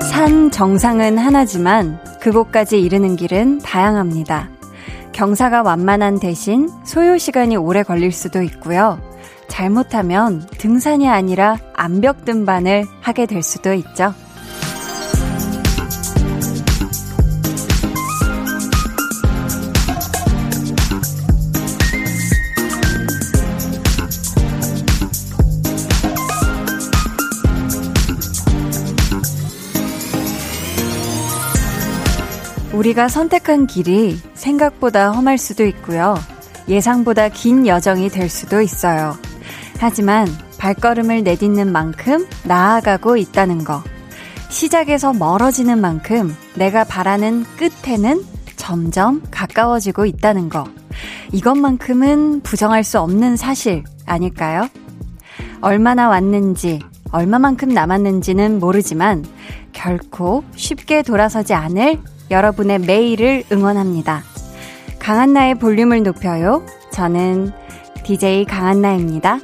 산 정상은 하나지만 그곳까지 이르는 길은 다양합니다. 경사가 완만한 대신 소요 시간이 오래 걸릴 수도 있고요. 잘못하면 등산이 아니라 암벽 등반을 하게 될 수도 있죠. 우리가 선택한 길이 생각보다 험할 수도 있고요. 예상보다 긴 여정이 될 수도 있어요. 하지만 발걸음을 내딛는 만큼 나아가고 있다는 거. 시작에서 멀어지는 만큼 내가 바라는 끝에는 점점 가까워지고 있다는 거. 이것만큼은 부정할 수 없는 사실 아닐까요? 얼마나 왔는지, 얼마만큼 남았는지는 모르지만 결코 쉽게 돌아서지 않을 여러분의 매일을 응원합니다. 강한나의 볼륨을 높여요. 저는 DJ 강한나입니다.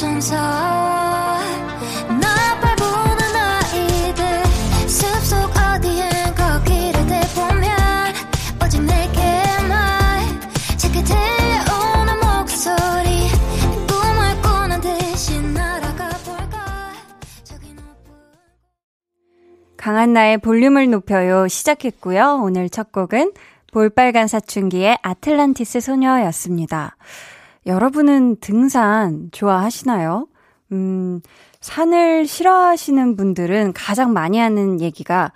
천사 강한나의 볼륨을 높여요 시작했고요. 오늘 첫 곡은 볼빨간 사춘기의 아틀란티스 소녀였습니다. 여러분은 등산 좋아하시나요? 음, 산을 싫어하시는 분들은 가장 많이 하는 얘기가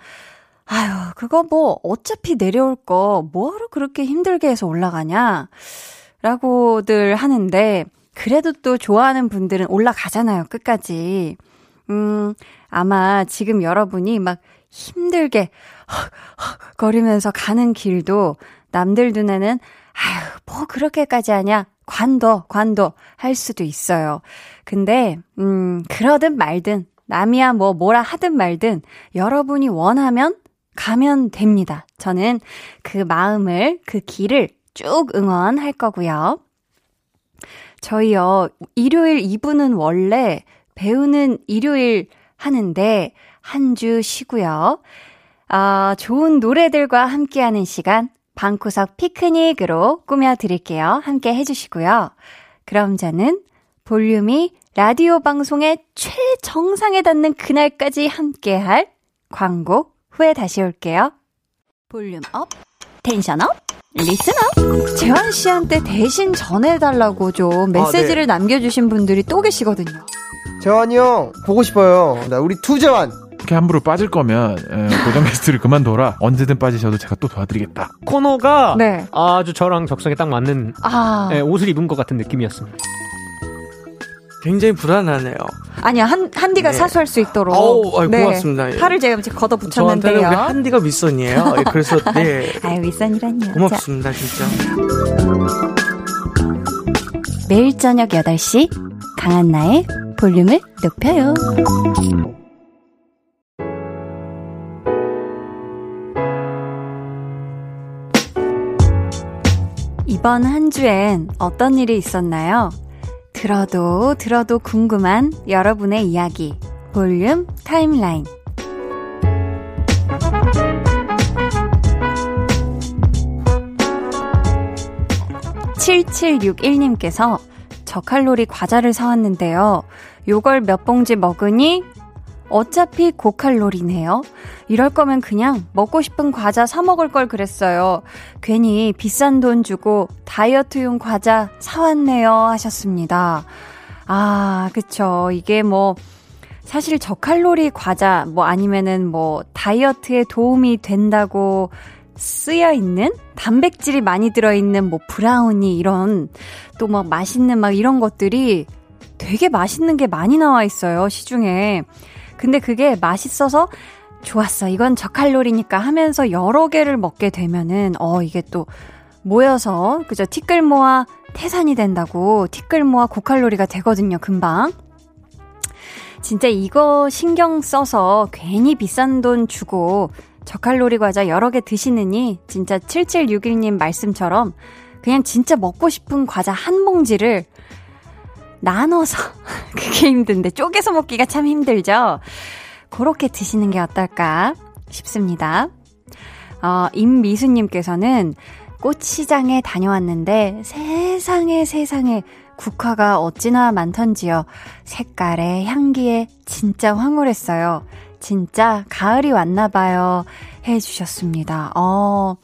아유, 그거 뭐 어차피 내려올 거 뭐하러 그렇게 힘들게 해서 올라가냐? 라고들 하는데 그래도 또 좋아하는 분들은 올라가잖아요, 끝까지. 음, 아마 지금 여러분이 막 힘들게 헉, 거리면서 가는 길도 남들 눈에는 아유, 뭐 그렇게까지 하냐? 관도, 관도 할 수도 있어요. 근데, 음, 그러든 말든, 남이야 뭐 뭐라 하든 말든, 여러분이 원하면 가면 됩니다. 저는 그 마음을, 그 길을 쭉 응원할 거고요. 저희요, 일요일 2부는 원래 배우는 일요일 하는데 한 주 쉬고요. 아, 좋은 노래들과 함께하는 시간 방구석 피크닉으로 꾸며드릴게요. 함께 해주시고요. 그럼 저는 볼륨이 라디오 방송의 최정상에 닿는 그날까지 함께할 광고 후에 다시 올게요. Volume up, tension up, listen up. 재환 씨한테 대신 전해달라고 좀 메시지를 아, 네. 남겨주신 분들이 또 계시거든요. 재환이 형 보고 싶어요. 우리 투재환. 이렇게 함부로 빠질 거면 에, 고정 게스트를 그만둬라. 언제든 빠지셔도 제가 또 도와드리겠다. 코너가 네. 아주 저랑 적성에 딱 맞는 아. 에, 옷을 입은 것 같은 느낌이었습니다. 굉장히 불안하네요. 아니야, 한, 한디가 네. 사수할 수 있도록. 어우, 아유, 네. 고맙습니다. 팔을 제가 지금 걷어 붙였는데요. 저한테는 한디가 윗선이에요. 예, 그래서, 네. 아유, 윗선이란요. 고맙습니다, 자. 진짜. 매일 저녁 8시, 강한나의 볼륨을 높여요. 이번 한 주엔 어떤 일이 있었나요? 들어도 들어도 궁금한 여러분의 이야기. 볼륨 타임라인. 7761님께서 저칼로리 과자를 사왔는데요. 요걸 몇 봉지 먹으니 어차피 고칼로리네요. 이럴 거면 그냥 먹고 싶은 과자 사 먹을 걸 그랬어요. 괜히 비싼 돈 주고 다이어트용 과자 사왔네요. 하셨습니다. 아, 그쵸. 이게 뭐, 사실 저칼로리 과자, 뭐 아니면은 뭐 다이어트에 도움이 된다고 쓰여 있는 단백질이 많이 들어 있는 뭐 브라우니 이런 또 막 맛있는 막 이런 것들이 되게 맛있는 게 많이 나와 있어요, 시중에. 근데 그게 맛있어서 좋았어. 이건 저칼로리니까 하면서 여러 개를 먹게 되면은, 어, 이게 또 모여서, 그죠? 티끌 모아 태산이 된다고, 티끌 모아 고칼로리가 되거든요, 금방. 진짜 이거 신경 써서 괜히 비싼 돈 주고 저칼로리 과자 여러 개 드시느니 진짜 7761님 말씀처럼 그냥 진짜 먹고 싶은 과자 한 봉지를 나눠서 그게 힘든데 쪼개서 먹기가 참 힘들죠. 그렇게 드시는 게 어떨까 싶습니다. 어, 임미수님께서는 꽃시장에 다녀왔는데 세상에 세상에 국화가 어찌나 많던지요. 색깔에 향기에 진짜 황홀했어요. 진짜 가을이 왔나 봐요. 해 주셨습니다. 어,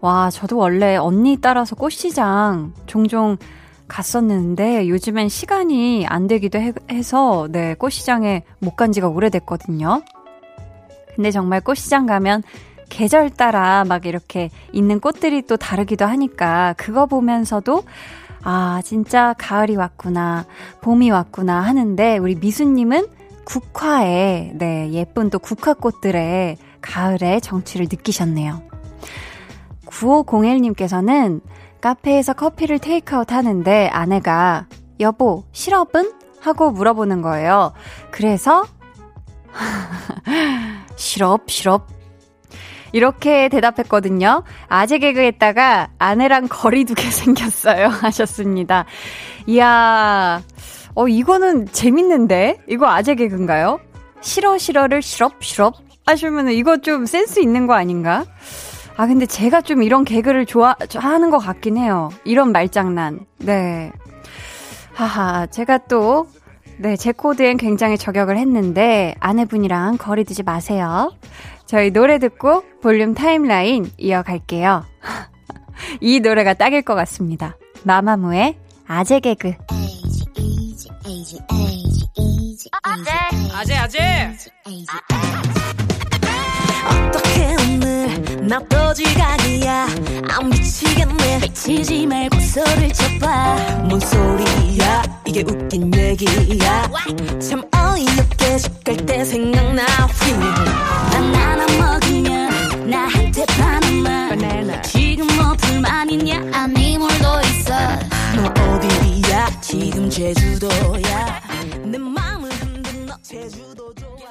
와, 저도 원래 언니 따라서 꽃시장 종종 갔었는데 요즘엔 시간이 안 되기도 해, 서 네, 꽃시장에 못 간 지가 오래됐거든요. 근데 정말 꽃시장 가면 계절 따라 막 이렇게 있는 꽃들이 또 다르기도 하니까 그거 보면서도 아, 진짜 가을이 왔구나, 봄이 왔구나 하는데 우리 미수님은 국화에, 네, 예쁜 또 국화꽃들의 가을의 정취를 느끼셨네요. 9501님께서는 카페에서 커피를 테이크아웃 하는데 아내가 여보, 시럽은? 하고 물어보는 거예요. 그래서 시럽, 시럽. 이렇게 대답했거든요. 아재 개그 했다가 아내랑 거리 두게 생겼어요. 하셨습니다. 이야, 어, 이거는 재밌는데? 이거 아재 개그인가요? 싫어, 싫어를 시럽, 시럽 하시면 이거 좀 센스 있는 거 아닌가? 아, 근데 제가 좀 이런 개그를 좋아, 하는 것 같긴 해요. 이런 말장난. 네. 하하, 제가 또, 네, 제 코드엔 굉장히 저격을 했는데, 아내분이랑 거리 두지 마세요. 저희 노래 듣고 볼륨 타임라인 이어갈게요. 이 노래가 딱일 것 같습니다. 마마무의 아재 개그. 아재, 아재, 아재. 어떻게 오늘 나또 지각이야. 안 미치겠네. 미치지 말고 소리를 쳐봐. 뭔 소리야? 이게 웃긴 얘기야. 참 어이없게 집 갈 때 생각나. 난 하나 먹으면 나한테 반응만 지금 뭐 불만 있냐? 아니 뭘더 있어 지금 제주도야 내 마음을 흔든 너 제주도 좋아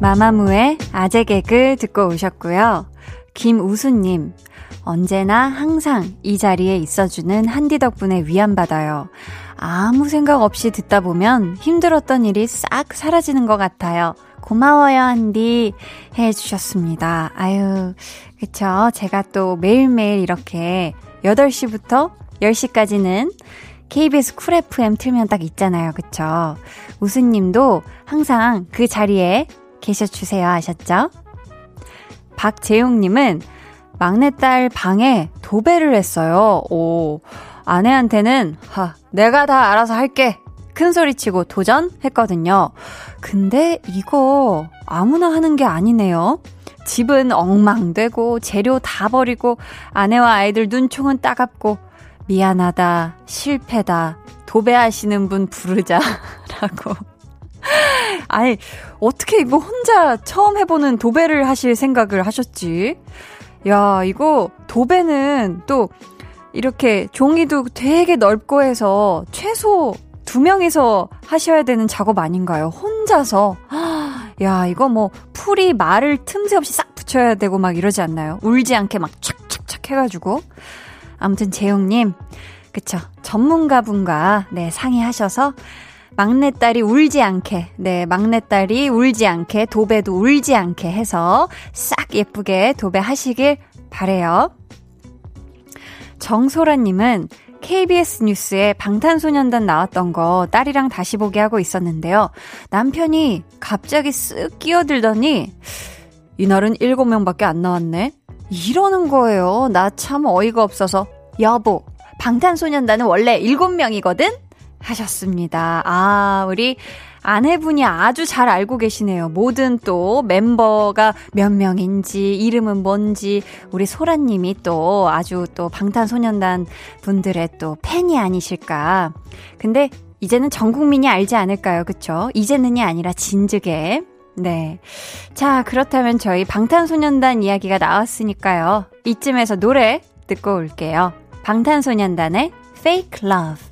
마마무의 아재 개그 듣고 오셨고요. 김우수님, 언제나 항상 이 자리에 있어주는 한디 덕분에 위안받아요. 아무 생각 없이 듣다 보면 힘들었던 일이 싹 사라지는 것 같아요. 고마워요, 한디. 해주셨습니다. 아유, 그쵸. 제가 또 매일매일 이렇게 8시부터 10시까지는 KBS 쿨 FM 틀면 딱 있잖아요. 그쵸. 우수님도 항상 그 자리에 계셔주세요. 아셨죠? 박재용님은 막내딸 방에 도배를 했어요. 오, 아내한테는, 하, 내가 다 알아서 할게. 큰 소리 치고 도전했거든요. 근데 이거 아무나 하는 게 아니네요. 집은 엉망되고 재료 다 버리고 아내와 아이들 눈총은 따갑고 미안하다, 실패다, 도배하시는 분 부르자. 라고 아니, 어떻게 이거 혼자 처음 해보는 도배를 하실 생각을 하셨지? 야, 이거 도배는 또 이렇게 종이도 되게 넓고 해서 최소 두 명이서 하셔야 되는 작업 아닌가요? 혼자서. 야, 이거 뭐 풀이 말을 틈새 없이 싹 붙여야 되고 막 이러지 않나요? 울지 않게 막 착착착 해가지고. 아무튼 재용님, 그쵸. 전문가분과 네, 상의하셔서 막내딸이 울지 않게, 네, 막내딸이 울지 않게, 도배도 울지 않게 해서 싹 예쁘게 도배하시길 바래요. 정소라님은 KBS 뉴스에 방탄소년단 나왔던 거 딸이랑 다시 보게 하고 있었는데요. 남편이 갑자기 쓱 끼어들더니 이날은 7명밖에 안 나왔네. 이러는 거예요. 나 참 어이가 없어서. 여보, 방탄소년단은 원래 7명이거든? 하셨습니다. 아, 우리 아내분이 아주 잘 알고 계시네요. 모든 또 멤버가 몇 명인지, 이름은 뭔지, 우리 소라님이 또 아주 또 방탄소년단 분들의 또 팬이 아니실까. 근데 이제는 전 국민이 알지 않을까요? 그쵸? 이제는이 아니라 진즉에. 네. 자, 그렇다면 저희 방탄소년단 이야기가 나왔으니까요. 이쯤에서 노래 듣고 올게요. 방탄소년단의 Fake Love.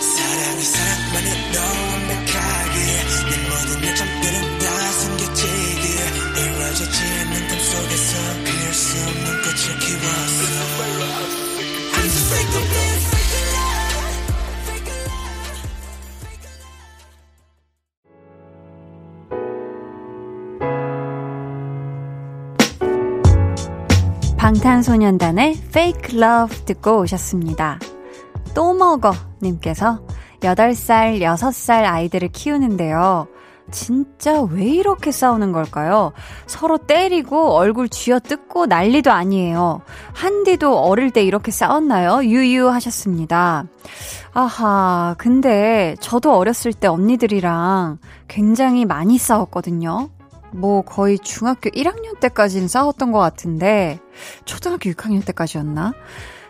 사랑이 사랑만이 너 완벽하게 내 모든 여점들은 다 숨겨지게 이루어지지 않는 꿈 속에서 피할 수 없는 꽃을 키웠 방탄소년단의 Fake Love 듣고 오셨습니다. 또 먹어 님께서 8살, 6살 아이들을 키우는데요. 진짜 왜 이렇게 싸우는 걸까요? 서로 때리고 얼굴 쥐어 뜯고 난리도 아니에요. 한디도 어릴 때 이렇게 싸웠나요? 유유 하셨습니다. 아하, 근데 저도 어렸을 때 언니들이랑 굉장히 많이 싸웠거든요. 뭐 거의 중학교 1학년 때까지는 싸웠던 것 같은데, 초등학교 6학년 때까지였나?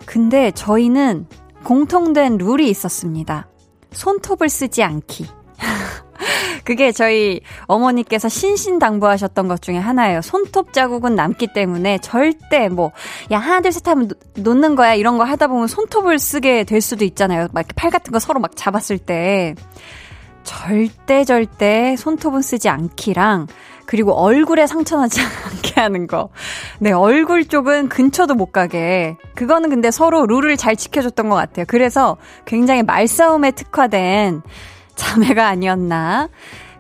근데 저희는 공통된 룰이 있었습니다. 손톱을 쓰지 않기. 그게 저희 어머니께서 신신당부하셨던 것 중에 하나예요. 손톱 자국은 남기 때문에 절대 뭐, 야, 하나, 둘, 셋 하면 놓 는 거야. 이런 거 하다 보면 손톱을 쓰게 될 수도 있잖아요. 막 이렇게 팔 같은 거 서로 막 잡았을 때. 절대, 절대 손톱은 쓰지 않기랑, 그리고 얼굴에 상처나지 않게 하는 거. 네, 얼굴 쪽은 근처도 못 가게. 그거는 근데 서로 룰을 잘 지켜줬던 것 같아요. 그래서 굉장히 말싸움에 특화된 자매가 아니었나.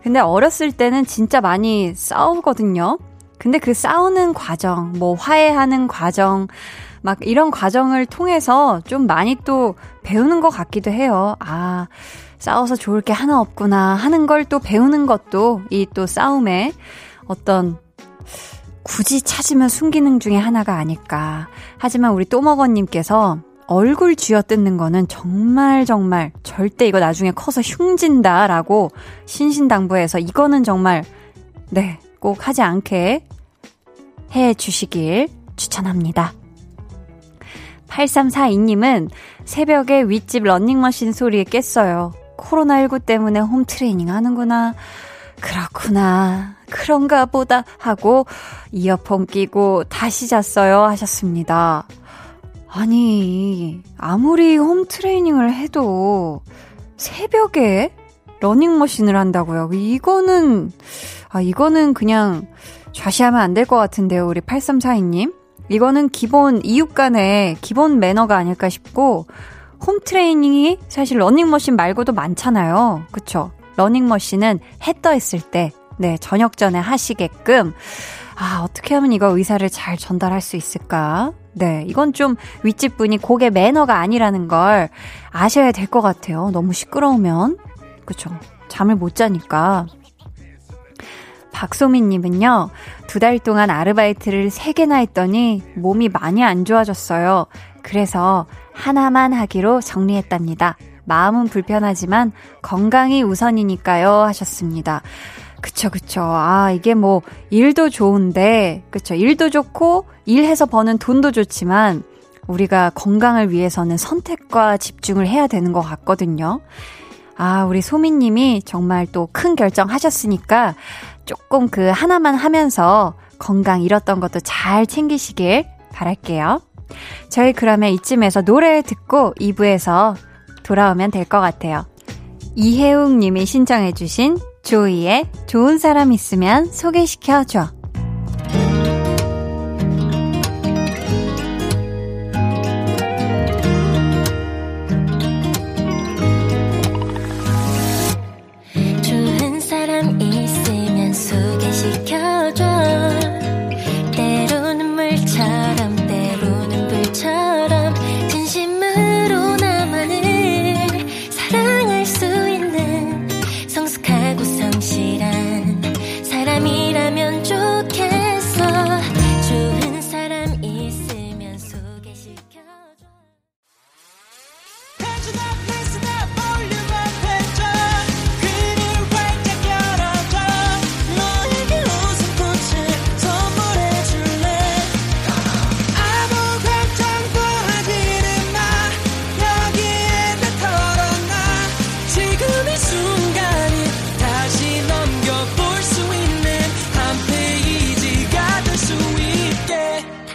근데 어렸을 때는 진짜 많이 싸우거든요. 근데 그 싸우는 과정, 뭐 화해하는 과정, 막 이런 과정을 통해서 좀 많이 또 배우는 것 같기도 해요. 아, 싸워서 좋을 게 하나 없구나 하는 걸 또 배우는 것도 이 또 싸움의 어떤 굳이 찾으면 순기능 중에 하나가 아닐까. 하지만 우리 또먹어님께서 얼굴 쥐어 뜯는 거는 정말 정말 절대 이거 나중에 커서 흉진다라고 신신당부해서 이거는 정말 네, 꼭 하지 않게 해 주시길 추천합니다. 8342님은 새벽에 윗집 런닝머신 소리에 깼어요. 코로나19 때문에 홈트레이닝 하는구나. 그렇구나. 그런가 보다 하고 이어폰 끼고 다시 잤어요 하셨습니다. 아니, 아무리 홈트레이닝을 해도 새벽에 러닝머신을 한다고요? 이거는, 아, 이거는 그냥 좌시하면 안 될 것 같은데요, 우리 8342님. 이거는 기본 이웃 간의 기본 매너가 아닐까 싶고, 홈트레이닝이 사실 러닝머신 말고도 많잖아요. 그쵸? 러닝머신은 해 떠 있을 때, 네, 저녁 전에 하시게끔, 아, 어떻게 하면 이거 의사를 잘 전달할 수 있을까? 네, 이건 좀 윗집 분이 곡의 매너가 아니라는 걸 아셔야 될 것 같아요. 너무 시끄러우면. 그쵸. 잠을 못 자니까. 박소민님은요, 두 달 동안 아르바이트를 세 개나 했더니 몸이 많이 안 좋아졌어요. 그래서 하나만 하기로 정리했답니다. 마음은 불편하지만 건강이 우선이니까요. 하셨습니다. 그쵸, 그쵸. 아, 이게 뭐, 일도 좋은데, 그쵸. 일도 좋고, 일해서 버는 돈도 좋지만, 우리가 건강을 위해서는 선택과 집중을 해야 되는 것 같거든요. 아, 우리 소민님이 정말 또 큰 결정 하셨으니까, 조금 그 하나만 하면서 건강 잃었던 것도 잘 챙기시길 바랄게요. 저희 그러면 이쯤에서 노래 듣고 2부에서 돌아오면 될 것 같아요. 이혜웅 님이 신청해주신 조이의 좋은 사람 있으면 소개시켜줘.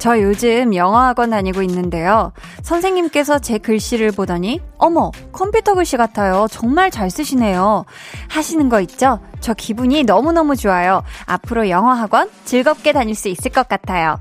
저 요즘 영어학원 다니고 있는데요. 선생님께서 제 글씨를 보더니, 어머, 컴퓨터 글씨 같아요. 정말 잘 쓰시네요. 하시는 거 있죠? 저 기분이 너무너무 좋아요. 앞으로 영어학원 즐겁게 다닐 수 있을 것 같아요.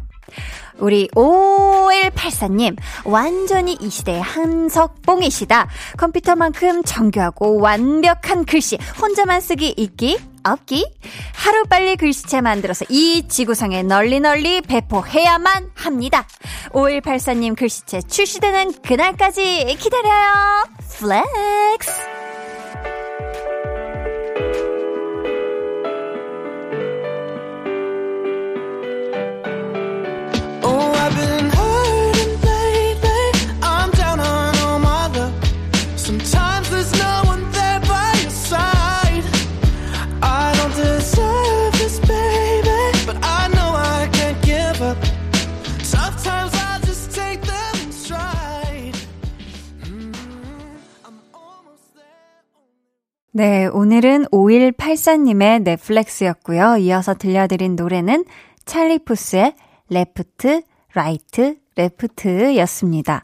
우리 5184님, 완전히 이 시대의 한석봉이시다. 컴퓨터만큼 정교하고 완벽한 글씨, 혼자만 쓰기 읽기, 없기. 하루빨리 글씨체 만들어서 이 지구상에 널리 널리 배포해야만 합니다. 5184님 글씨체 출시되는 그날까지 기다려요. Flex! 오늘은 5184님의 넷flex였고요. 이어서 들려드린 노래는 Charlie Puth의 Left, Right, Left 였습니다.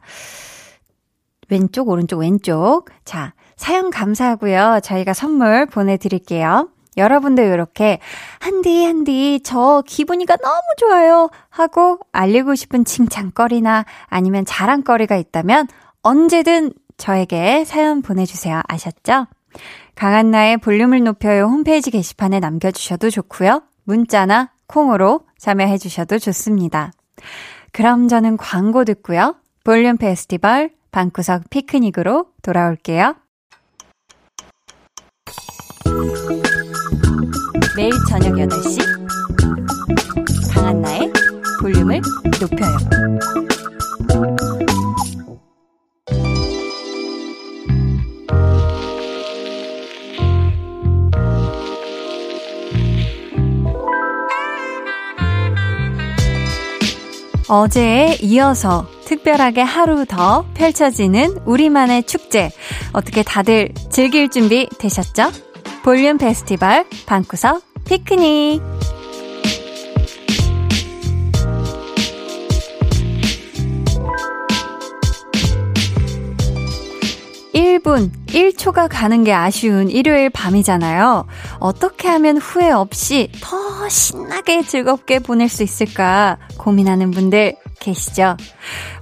왼쪽, 오른쪽, 왼쪽. 자, 사연 감사하고요. 저희가 선물 보내드릴게요. 여러분도 이렇게 한디 한디 저 기분이가 너무 좋아요 하고 알리고 싶은 칭찬거리나 아니면 자랑거리가 있다면 언제든 저에게 사연 보내주세요. 아셨죠? 강한나의 볼륨을 높여요 홈페이지 게시판에 남겨주셔도 좋고요. 문자나 콩으로 참여해주셔도 좋습니다. 그럼 저는 광고 듣고요. 볼륨 페스티벌 방구석 피크닉으로 돌아올게요. 매일 저녁 8시 강한나의 볼륨을 높여요. 어제에 이어서 특별하게 하루 더 펼쳐지는 우리만의 축제. 어떻게 다들 즐길 준비 되셨죠? 볼륨 페스티벌 방구석 피크닉. 1분, 1초가 가는 게 아쉬운 일요일 밤이잖아요. 어떻게 하면 후회 없이 더 신나게 즐겁게 보낼 수 있을까 고민하는 분들 계시죠?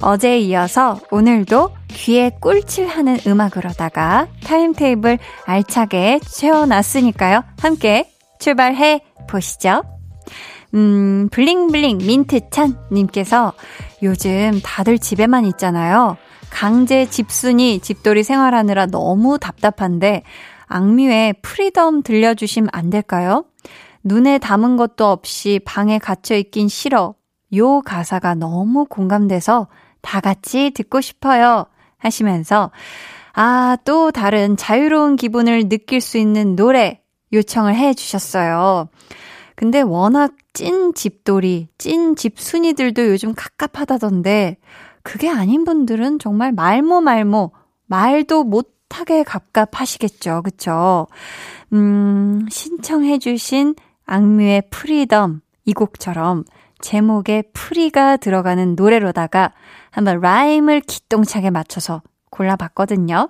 어제에 이어서 오늘도 귀에 꿀칠하는 음악으로다가 타임테이블 알차게 채워놨으니까요. 함께 출발해 보시죠. 음, 블링블링 민트찬님께서 요즘 다들 집에만 있잖아요. 강제 집순이 집돌이 생활하느라 너무 답답한데 악뮤의 Freedom 들려주시면 안 될까요? 눈에 담은 것도 없이 방에 갇혀 있긴 싫어. 요 가사가 너무 공감돼서 다 같이 듣고 싶어요. 하시면서 아, 또 다른 자유로운 기분을 느낄 수 있는 노래 요청을 해 주셨어요. 근데 워낙 찐 집돌이, 찐 집순이들도 요즘 갑갑하다던데 그게 아닌 분들은 정말 말모 말모, 말도 못하게 갑갑하시겠죠. 그쵸? 음, 신청해 주신 악뮤의 Freedom 이 곡처럼 제목에 free가 들어가는 노래로다가 한번 rhyme을 기똥차게 맞춰서 골라봤거든요.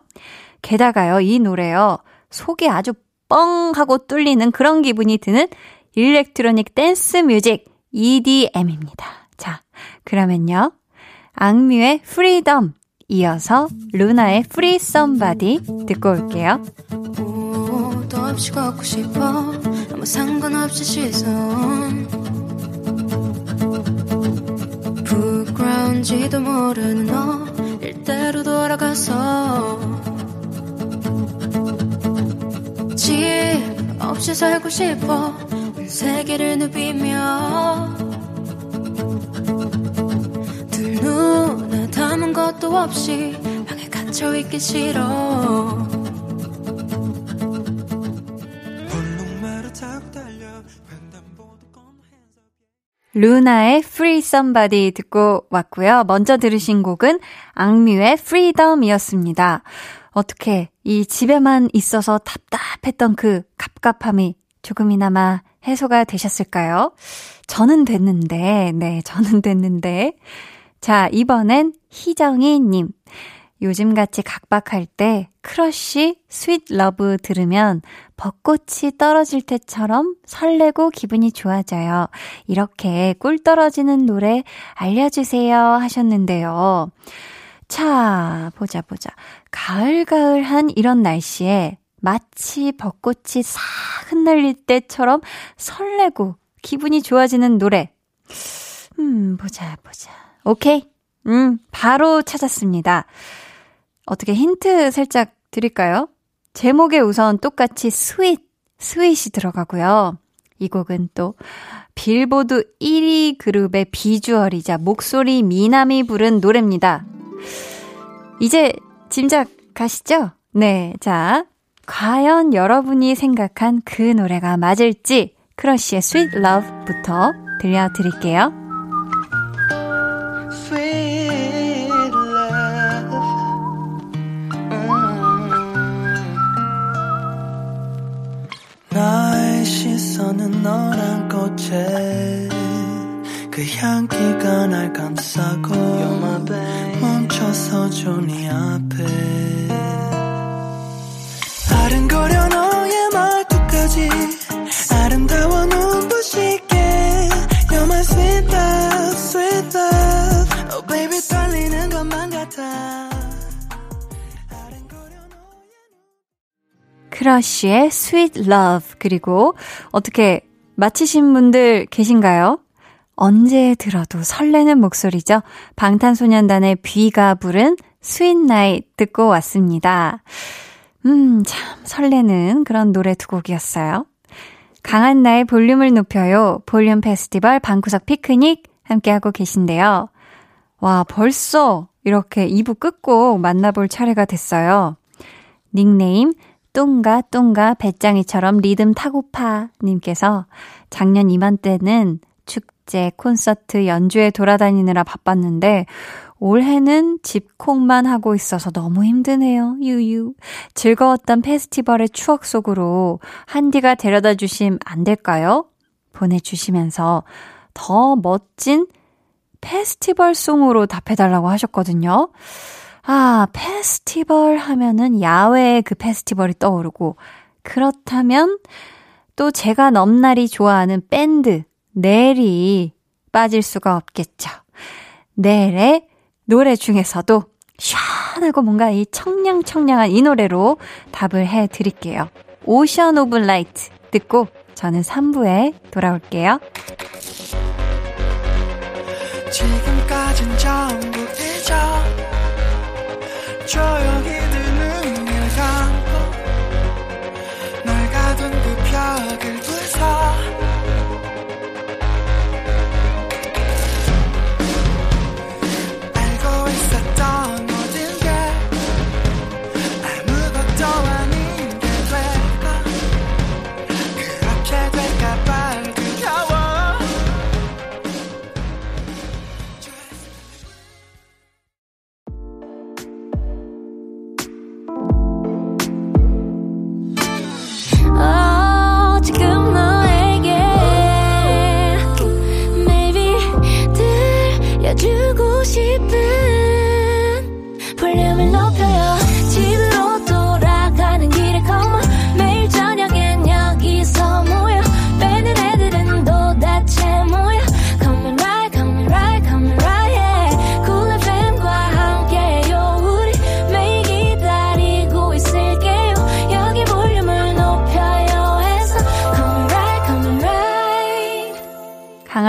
게다가요, 이 노래요, 속이 아주 뻥 하고 뚫리는 그런 기분이 드는 electronic dance music EDM입니다. 자, 그러면요. 악뮤의 Freedom 이어서 루나의 Free Somebody 듣고 올게요. 도 없이 걷고 싶어. 아무 상관없이 시선. 부끄러운지도 모르는 너. 일대로 돌아가서. 집 없이 살고 싶어. 세계를 누비며 아무것도 없이 방에 갇혀 있기 싫어 루나의 Free Somebody 듣고 왔고요. 먼저 들으신 곡은 악뮤의 Freedom이었습니다. 어떻게 이 집에만 있어서 답답했던 그 갑갑함이 조금이나마 해소가 되셨을까요? 저는 됐는데, 네, 저는 됐는데. 자, 이번엔 희정이님. 요즘같이 각박할 때 크러쉬 Sweet Love 들으면 벚꽃이 떨어질 때처럼 설레고 기분이 좋아져요. 이렇게 꿀 떨어지는 노래 알려주세요 하셨는데요. 자, 보자, 보자. 가을가을한 이런 날씨에 마치 벚꽃이 싹 흩날릴 때처럼 설레고 기분이 좋아지는 노래. 음, 보자, 보자. 오케이. 음, 바로 찾았습니다. 어떻게 힌트 살짝 드릴까요? 제목에 우선 똑같이 스윗, 스윗이 들어가고요. 이 곡은 또 빌보드 1위 그룹의 비주얼이자 목소리 미남이 부른 노래입니다. 이제 짐작 가시죠? 네. 자, 과연 여러분이 생각한 그 노래가 맞을지 크러쉬의 Sweet Love부터 들려드릴게요. 그 향기가 날 감싸고 멈춰서줘 네 앞에. 아른거려 너의 말투까지 아름다워 눈부시게. You're my sweet love, sweet love. Oh baby 떨리는 것만 같아. 크러쉬의 Sweet Love. 그리고 어떻게 마치신 분들 계신가요? 언제 들어도 설레는 목소리죠. 방탄소년단의 뷔가 부른 Night 듣고 왔습니다. 음, 참 설레는 그런 노래 두 곡이었어요. 강한 나의 볼륨을 높여요. 볼륨 페스티벌 방구석 피크닉 함께하고 계신데요. 와, 벌써 이렇게 2부 끝곡 만나볼 차례가 됐어요. 닉네임 뚱가 뚱가 배짱이처럼 리듬 타고파 님께서 작년 이맘때는 축제, 콘서트, 연주에 돌아다니느라 바빴는데 올해는 집콕만 하고 있어서 너무 힘드네요. 유유. 즐거웠던 페스티벌의 추억 속으로 한디가 데려다 주심 안 될까요? 보내주시면서 더 멋진 페스티벌 송으로 답해달라고 하셨거든요. 아, 페스티벌 하면은 야외의 그 페스티벌이 떠오르고, 그렇다면 또 제가 넘나리 좋아하는 밴드, 넬이 빠질 수가 없겠죠. 넬의 노래 중에서도 시원하고 뭔가 이 청량청량한 이 노래로 답을 해 드릴게요. Ocean of Light 듣고 저는 3부에 돌아올게요. 지금까진 전부 잊어 조용히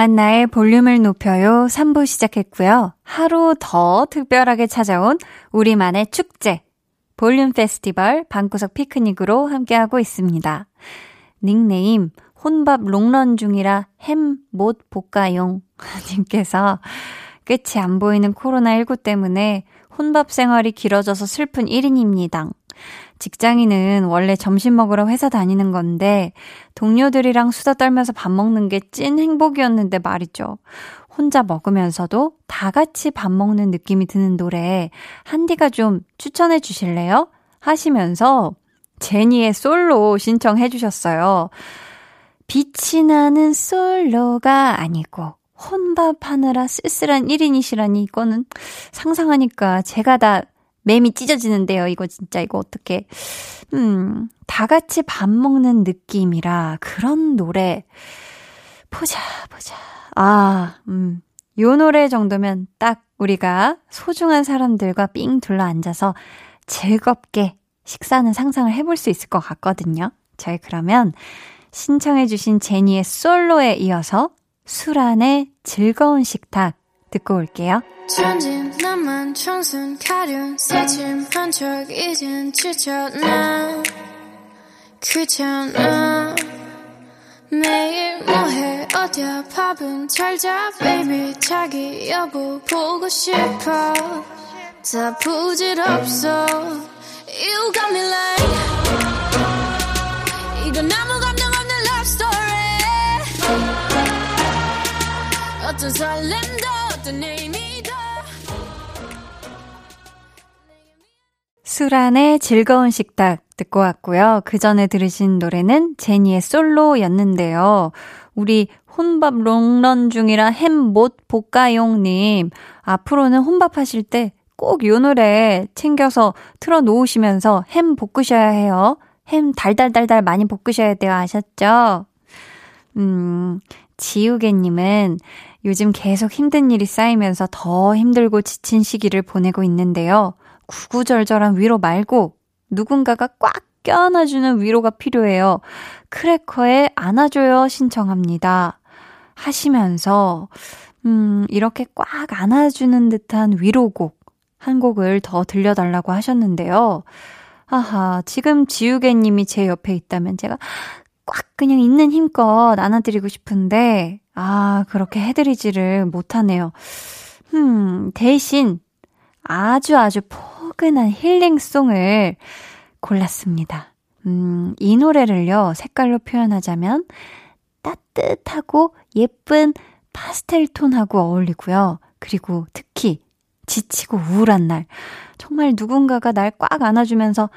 강한나의 볼륨을 높여요 3부 시작했고요. 하루 더 특별하게 찾아온 우리만의 축제 볼륨 페스티벌 방구석 피크닉으로 함께하고 있습니다. 닉네임 혼밥 롱런 중이라 햄 못 볶아용 님께서 끝이 안 보이는 코로나19 때문에 혼밥 생활이 길어져서 슬픈 1인입니다. 직장인은 원래 점심 먹으러 회사 다니는 건데 동료들이랑 수다 떨면서 밥 먹는 게 찐 행복이었는데 말이죠. 혼자 먹으면서도 다 같이 밥 먹는 느낌이 드는 노래 한디가 좀 추천해 주실래요? 하시면서 제니의 솔로 신청해 주셨어요. 빛이 나는 솔로가 아니고 혼밥하느라 쓸쓸한 1인이시라니 이거는 상상하니까 제가 다 맴이 찢어지는데요. 이거 진짜 이거 어떻게 음, 다 같이 밥 먹는 느낌이라 그런 노래 보자 보자. 아, 음. 요 노래 정도면 딱 우리가 소중한 사람들과 삥 둘러 앉아서 즐겁게 식사는 상상을 해볼 수 있을 것 같거든요. 저희 그러면 신청해주신 제니의 솔로에 이어서 술안의 즐거운 식탁 듣고 올게요. 천진 나만 청순 가련 새침한 척 이젠 지쳤나? 귀찮아? 매일 뭐해? 어디야? 밥은 잘자? Baby 자기 여보 보고 싶어. 다 부질없어. You got me like 이건 아무 감정 없는 love story. 어떤 설렘도 어떤 의미도 술안의 즐거운 식탁 듣고 왔고요. 그 전에 들으신 노래는 제니의 솔로였는데요. 우리 혼밥 롱런 중이라 햄 못 볶아용님. 앞으로는 혼밥 하실 때 꼭 요 노래 챙겨서 틀어 놓으시면서 햄 볶으셔야 해요. 햄 달달달달 많이 볶으셔야 돼요. 아셨죠? 음, 지우개님은 요즘 계속 힘든 일이 쌓이면서 더 힘들고 지친 시기를 보내고 있는데요. 구구절절한 위로 말고 누군가가 꽉 껴안아주는 위로가 필요해요. 크래커의 안아줘요 신청합니다. 하시면서, 음, 이렇게 꽉 안아주는 듯한 위로곡 한 곡을 더 들려달라고 하셨는데요. 아하, 지금 지우개님이 제 옆에 있다면 제가 꽉 그냥 있는 힘껏 안아드리고 싶은데, 아, 그렇게 해드리지를 못하네요. 음, 대신 아주 아주 포근한 힐링송을 골랐습니다. 음, 이 노래를요, 색깔로 표현하자면 따뜻하고 예쁜 파스텔 톤하고 어울리고요. 그리고 특히 지치고 우울한 날, 정말 누군가가 날 꽉 안아주면서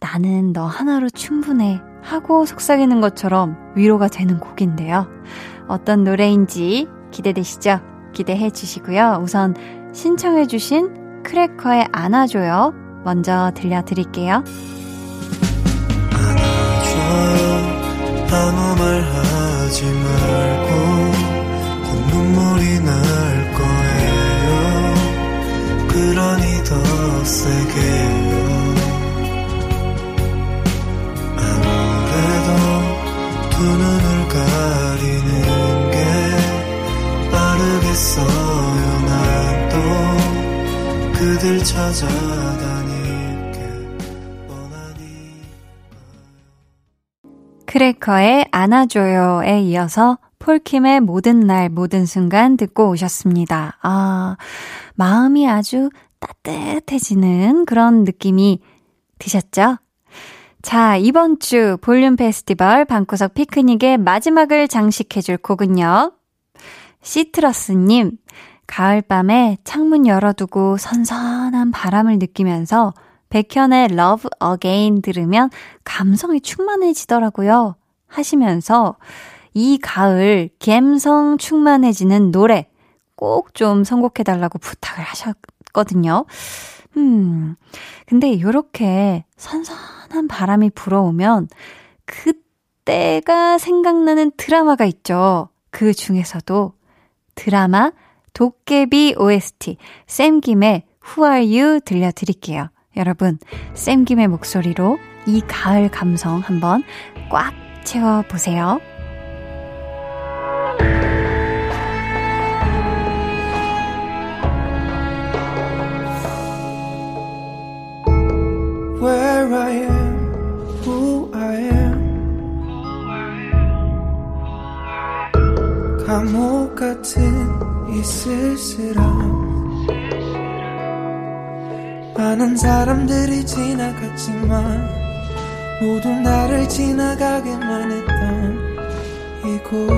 나는 너 하나로 충분해 하고 속삭이는 것처럼 위로가 되는 곡인데요. 어떤 노래인지 기대되시죠? 기대해 주시고요. 우선 신청해 주신 크래커의 안아줘요. 먼저 들려드릴게요. 아무 말 하지 말고 곧 눈물이 날 거예요 그러니 더두 눈을 가 빠르겠어요 난 또 그들 찾아다니 크래커의 안아줘요에 이어서 폴킴의 모든 날 모든 순간 듣고 오셨습니다. 아, 마음이 아주 따뜻해지는 그런 느낌이 드셨죠? 자, 이번 주 볼륨 페스티벌 방구석 피크닉의 마지막을 장식해줄 곡은요. 시트러스님, 가을밤에 창문 열어두고 선선한 바람을 느끼면서 백현의 Love Again 들으면 감성이 충만해지더라고요. 하시면서 이 가을 감성 충만해지는 노래 꼭 좀 선곡해달라고 부탁을 하셨거든요. 음, 근데 요렇게 선선한 바람이 불어오면 그때가 생각나는 드라마가 있죠. 그 중에서도 드라마 도깨비 OST 쌤김의 Who Are You 들려드릴게요. 여러분, 쌤김의 목소리로 이 가을 감성 한번 꽉 채워보세요. 감옥 같은 이 쓸쓸함. 많은 사람들이 지나갔지만 모두 나를 지나가게만 했던 이곳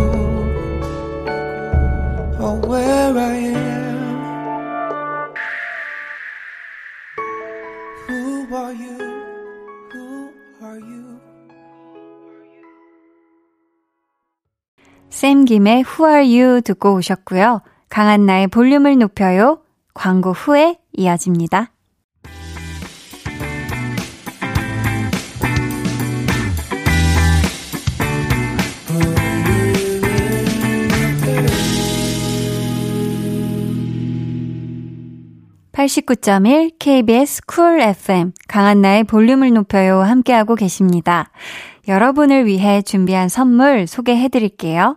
Oh where I am 쌤 김의 Who are you 듣고 오셨고요. 강한 나의 볼륨을 높여요. 광고 후에 이어집니다. (89.1) KBS 쿨 FM 강한나의 볼륨을 높여요 함께하고 계십니다. 여러분을 위해 준비한 선물 소개해 드릴게요.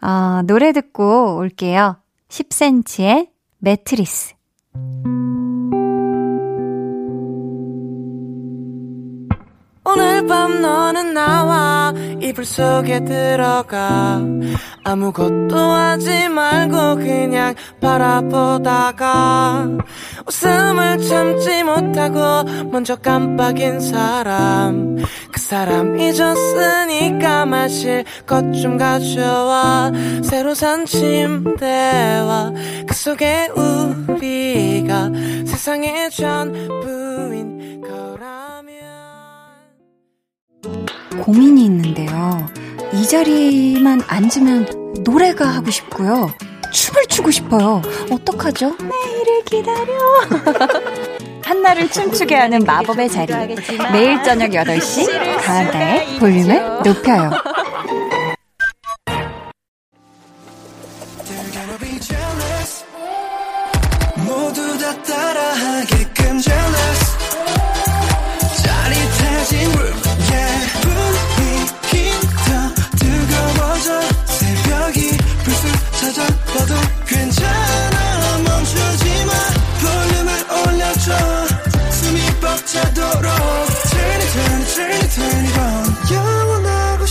어, 노래 듣고 올게요. 10cm의 매트리스. 오늘 밤 너는 나와 이불 속에 들어가. 아무것도 하지 말고 그냥 바라보다가. 웃음을 참지 못하고 먼저 깜빡인 사람. 그 사람 잊었으니까 마실 것 좀 가져와. 새로 산 침대와 그 속에 우리가 세상의 전부 고민이 있는데요. 이 자리만 앉으면 노래가 하고 싶고요. 춤을 추고 싶어요. 어떡하죠? 내일을 기다려. 한나를 춤추게 하는 마법의 자리. 매일 저녁 8시 강한나의 볼륨을 높여요.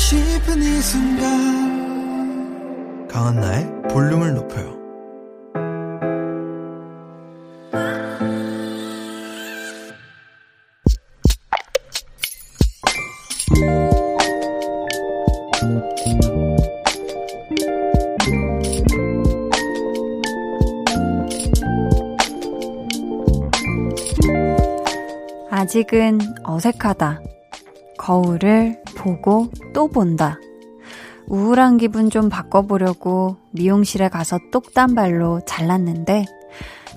싶은 이 순간 강한나의 볼륨을 높여요. 아직은 어색하다. 거울을 보고 또 본다. 우울한 기분 좀 바꿔보려고 미용실에 가서 똑단발로 잘랐는데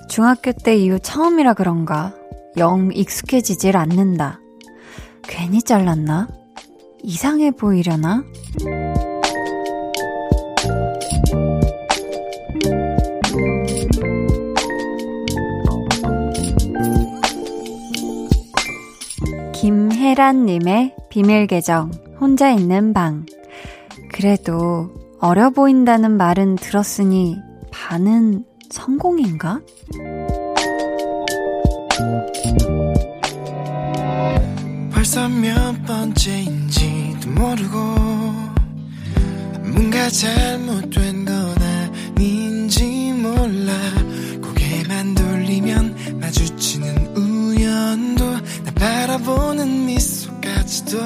중학교 때 이후 처음이라 그런가 영 익숙해지질 않는다. 괜히 잘랐나? 이상해 보이려나? 김혜란님의 비밀 계정, 혼자 있는 방. 그래도 어려 보인다는 말은 들었으니 반은 성공인가? 벌써 몇 번째인지도 모르고 뭔가 잘못된 건 아닌지 몰라 바라보는 미소까지도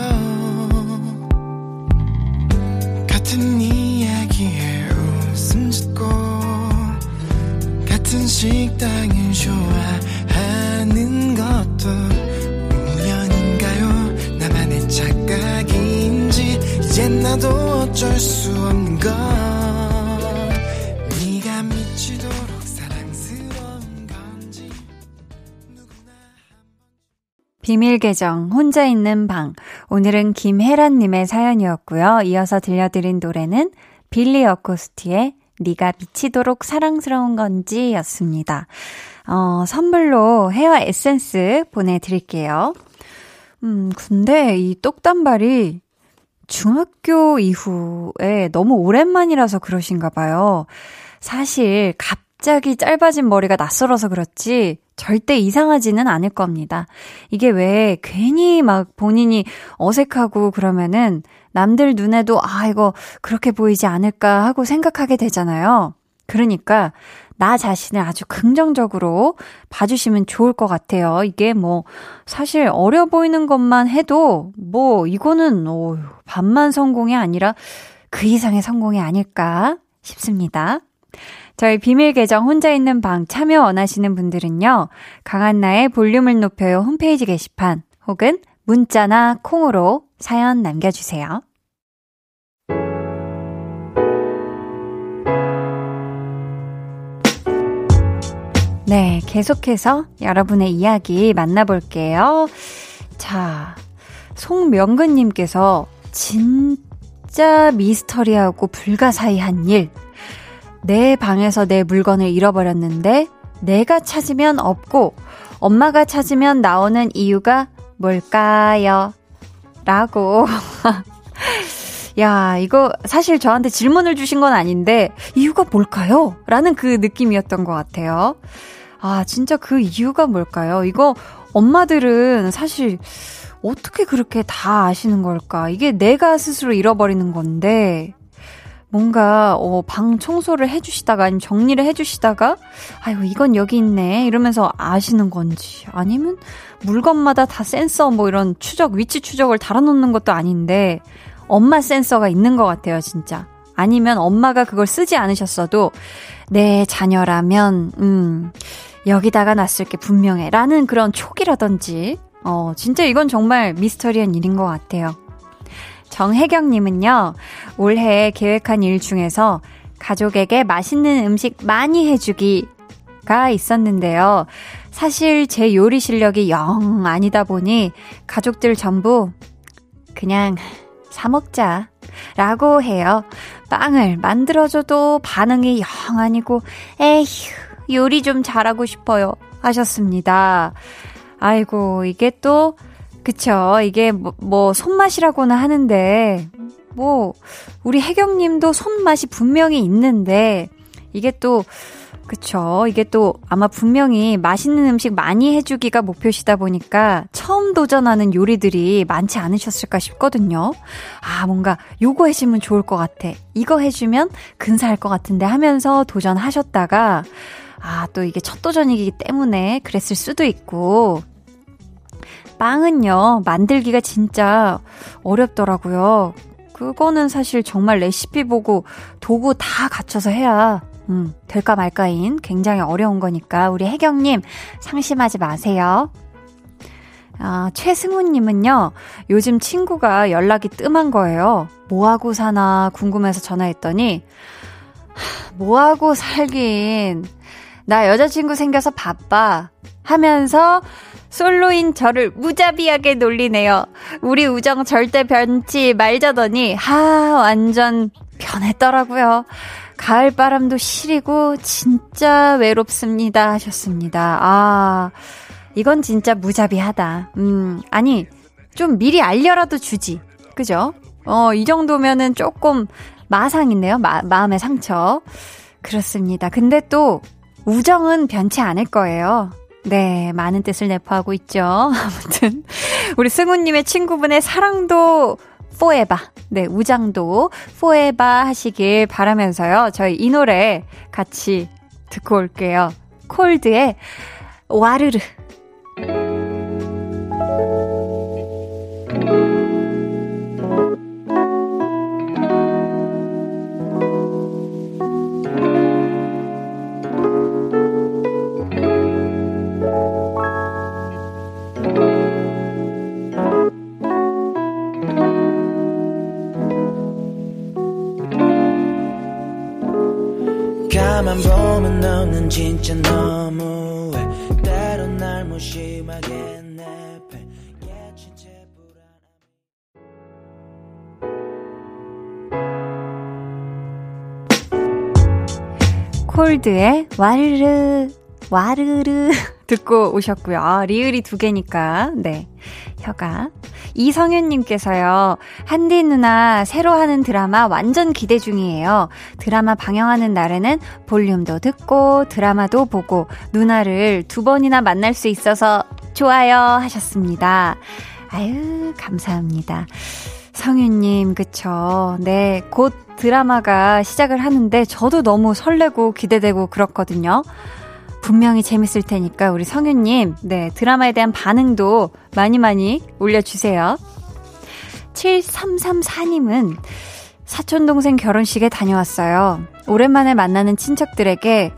같은 이야기에 웃음 짓고 같은 식당을 좋아하는 것도 우연인가요? 나만의 착각인지 이젠 나도 어쩔 수 없는 것 비밀 계정, 혼자 있는 방. 오늘은 김혜란 님의 사연이었고요. 이어서 들려드린 노래는 빌리 어코스티의 네가 미치도록 사랑스러운 건지 였습니다. 어, 선물로 헤어 에센스 보내 드릴게요. 음, 근데 이 똑단발이 중학교 이후에 너무 오랜만이라서 그러신가 봐요. 사실 갑자기 짧아진 머리가 낯설어서 그렇지 절대 이상하지는 않을 겁니다. 이게 왜 괜히 막 본인이 어색하고 그러면은 남들 눈에도 아, 이거 그렇게 보이지 않을까 하고 생각하게 되잖아요. 그러니까 나 자신을 아주 긍정적으로 봐주시면 좋을 것 같아요. 이게 뭐, 사실 어려 보이는 것만 해도, 뭐, 이거는, 오, 반만 성공이 아니라 그 이상의 성공이 아닐까 싶습니다. 저희 비밀 계정 혼자 있는 방 참여 원하시는 분들은요, 강한나의 볼륨을 높여요 홈페이지 게시판 혹은 문자나 콩으로 사연 남겨주세요. 네, 계속해서 여러분의 이야기 만나볼게요. 자, 송명근님께서 진짜 미스터리하고 불가사의한 일. 내 방에서 내 물건을 잃어버렸는데 내가 찾으면 없고 엄마가 찾으면 나오는 이유가 뭘까요? 라고. 야, 이거 사실 저한테 질문을 주신 건 아닌데 이유가 뭘까요? 라는 그 느낌이었던 것 같아요. 아, 진짜 그 이유가 뭘까요? 이거 엄마들은 사실 어떻게 그렇게 다 아시는 걸까? 이게 내가 스스로 잃어버리는 건데, 뭔가, 어, 방 청소를 해주시다가, 아니면 정리를 해주시다가, 아이고, 이건 여기 있네. 이러면서 아시는 건지. 아니면 물건마다 다 센서, 뭐 이런 추적, 위치 추적을 달아놓는 것도 아닌데, 엄마 센서가 있는 것 같아요, 진짜. 아니면 엄마가 그걸 쓰지 않으셨어도, 내 자녀라면, 음, 여기다가 놨을 게 분명해. 라는 그런 촉이라든지, 어, 진짜 이건 정말 미스터리한 일인 것 같아요. 정혜경님은요, 올해 계획한 일 중에서 가족에게 맛있는 음식 많이 해주기가 있었는데요. 사실 제 요리 실력이 영 아니다 보니 가족들 전부 그냥 사먹자. 라고 해요. 빵을 만들어줘도 반응이 영 아니고, 에휴, 요리 좀 잘하고 싶어요. 하셨습니다. 아이고, 이게 또, 그쵸. 이게 뭐, 뭐, 손맛이라고는 하는데, 뭐, 우리 혜경님도 손맛이 분명히 있는데, 이게 또, 그쵸. 이게 또 아마 분명히 맛있는 음식 많이 해주기가 목표시다 보니까 처음 도전하는 요리들이 많지 않으셨을까 싶거든요. 아, 뭔가 요거 해주면 좋을 것 같아. 이거 해주면 근사할 것 같은데 하면서 도전하셨다가 아, 또 이게 첫 도전이기 때문에 그랬을 수도 있고. 빵은요, 만들기가 진짜 어렵더라고요. 그거는 사실 정말 레시피 보고 도구 다 갖춰서 해야, 음, 될까 말까인 굉장히 어려운 거니까 우리 혜경님 상심하지 마세요. 아, 최승우님은요, 요즘 친구가 연락이 뜸한 거예요. 뭐하고 사나 궁금해서 전화했더니, 뭐하고 살긴, 나 여자친구 생겨서 바빠. 하면서 솔로인 저를 무자비하게 놀리네요. 우리 우정 절대 변치 말자더니, 하, 완전 변했더라고요. 가을 바람도 시리고 진짜 외롭습니다 하셨습니다. 아, 이건 진짜 무자비하다. 음, 아니, 좀 미리 알려라도 주지. 그죠? 어, 이 정도면은 조금 마상이네요. 마, 마음의 상처. 그렇습니다. 근데 또 우정은 변치 않을 거예요. 네, 많은 뜻을 내포하고 있죠. 아무튼 우리 승우님의 친구분의 사랑도 포에바, 네, 우장도 포에바 하시길 바라면서요. 저희 이 노래 같이 듣고 올게요. 콜드의 와르르. 가만 보면 너는 진짜 너무해 때론 날 무심하게 내팽 불안함 콜드의 와르르, 와르르 듣고 오셨고요. 아, 리을이 두 개니까. 네. 혀가. 이성윤님께서요, 한디 누나 새로 하는 드라마 완전 기대 중이에요. 드라마 방영하는 날에는 볼륨도 듣고 드라마도 보고 누나를 두 번이나 만날 수 있어서 좋아요 하셨습니다. 아유, 감사합니다. 성윤님, 그쵸. 네, 곧 드라마가 시작을 하는데 저도 너무 설레고 기대되고 그렇거든요. 분명히 재밌을 테니까 우리 성윤님, 네, 드라마에 대한 반응도 많이 많이 올려주세요. 7334님은 사촌동생 결혼식에 다녀왔어요. 오랜만에 만나는 친척들에게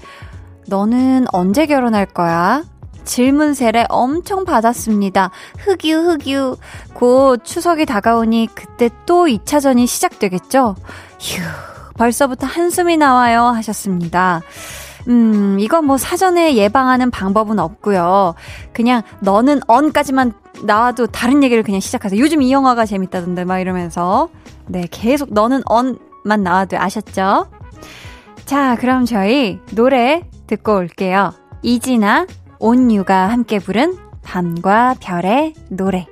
너는 언제 결혼할 거야? 질문 세례 엄청 받았습니다. 흑유, 흑유. 곧 추석이 다가오니 그때 또 2차전이 시작되겠죠? 휴, 벌써부터 한숨이 나와요. 하셨습니다. 음, 이건 뭐 사전에 예방하는 방법은 없고요. 그냥 너는 언까지만 나와도 다른 얘기를 그냥 시작하세요. 요즘 이 영화가 재밌다던데 막 이러면서 네, 계속 너는 언만 나와도 아셨죠? 자, 그럼 저희 노래 듣고 올게요. 이진아 온유가 함께 부른 밤과 별의 노래.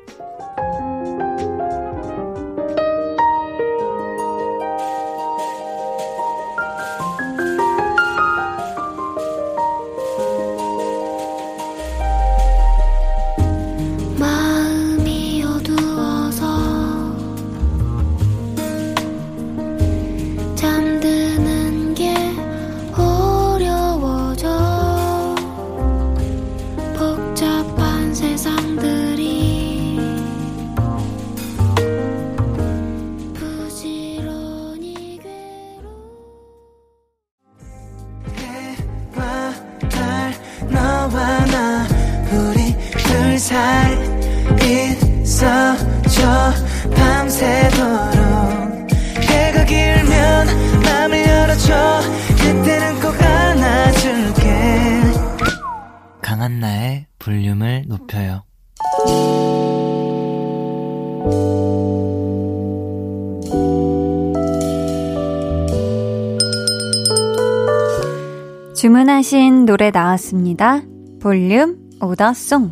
노래 나왔습니다. 볼륨 오더송.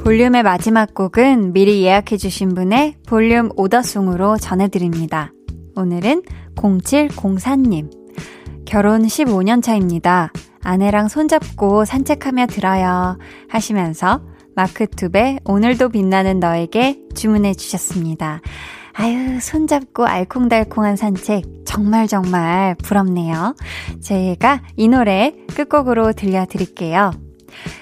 볼륨의 마지막 곡은 미리 예약해주신 분의 볼륨 오더송으로 전해드립니다. 오늘은 0704님. 결혼 15년 차입니다. 아내랑 손잡고 산책하며 들어요. 하시면서 마크투베 오늘도 빛나는 너에게 주문해 주셨습니다. 아유, 손잡고 알콩달콩한 산책 정말 정말 부럽네요. 제가 이 노래 끝곡으로 들려드릴게요.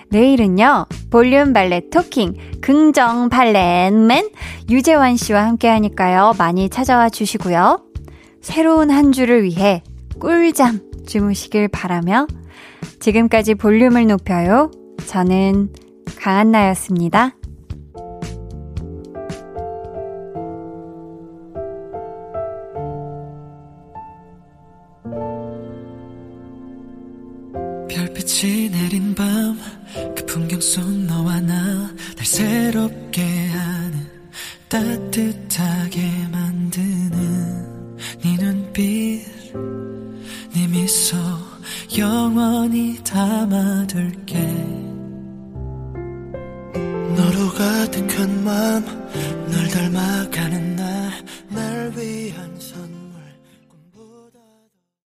내일은요, 볼륨 발레 토킹, 긍정 발렌맨 유재환 씨와 함께 하니까요, 많이 찾아와 주시고요. 새로운 한 주를 위해 꿀잠 주무시길 바라며 지금까지 볼륨을 높여요. 저는 강한나였습니다. 내린 밤 그 풍경 속 너와 나 날 새롭게 하는 따뜻하게 만드는 네 눈빛 네 미소 영원히 담아둘게. 너로 가득한 마음 널 닮아가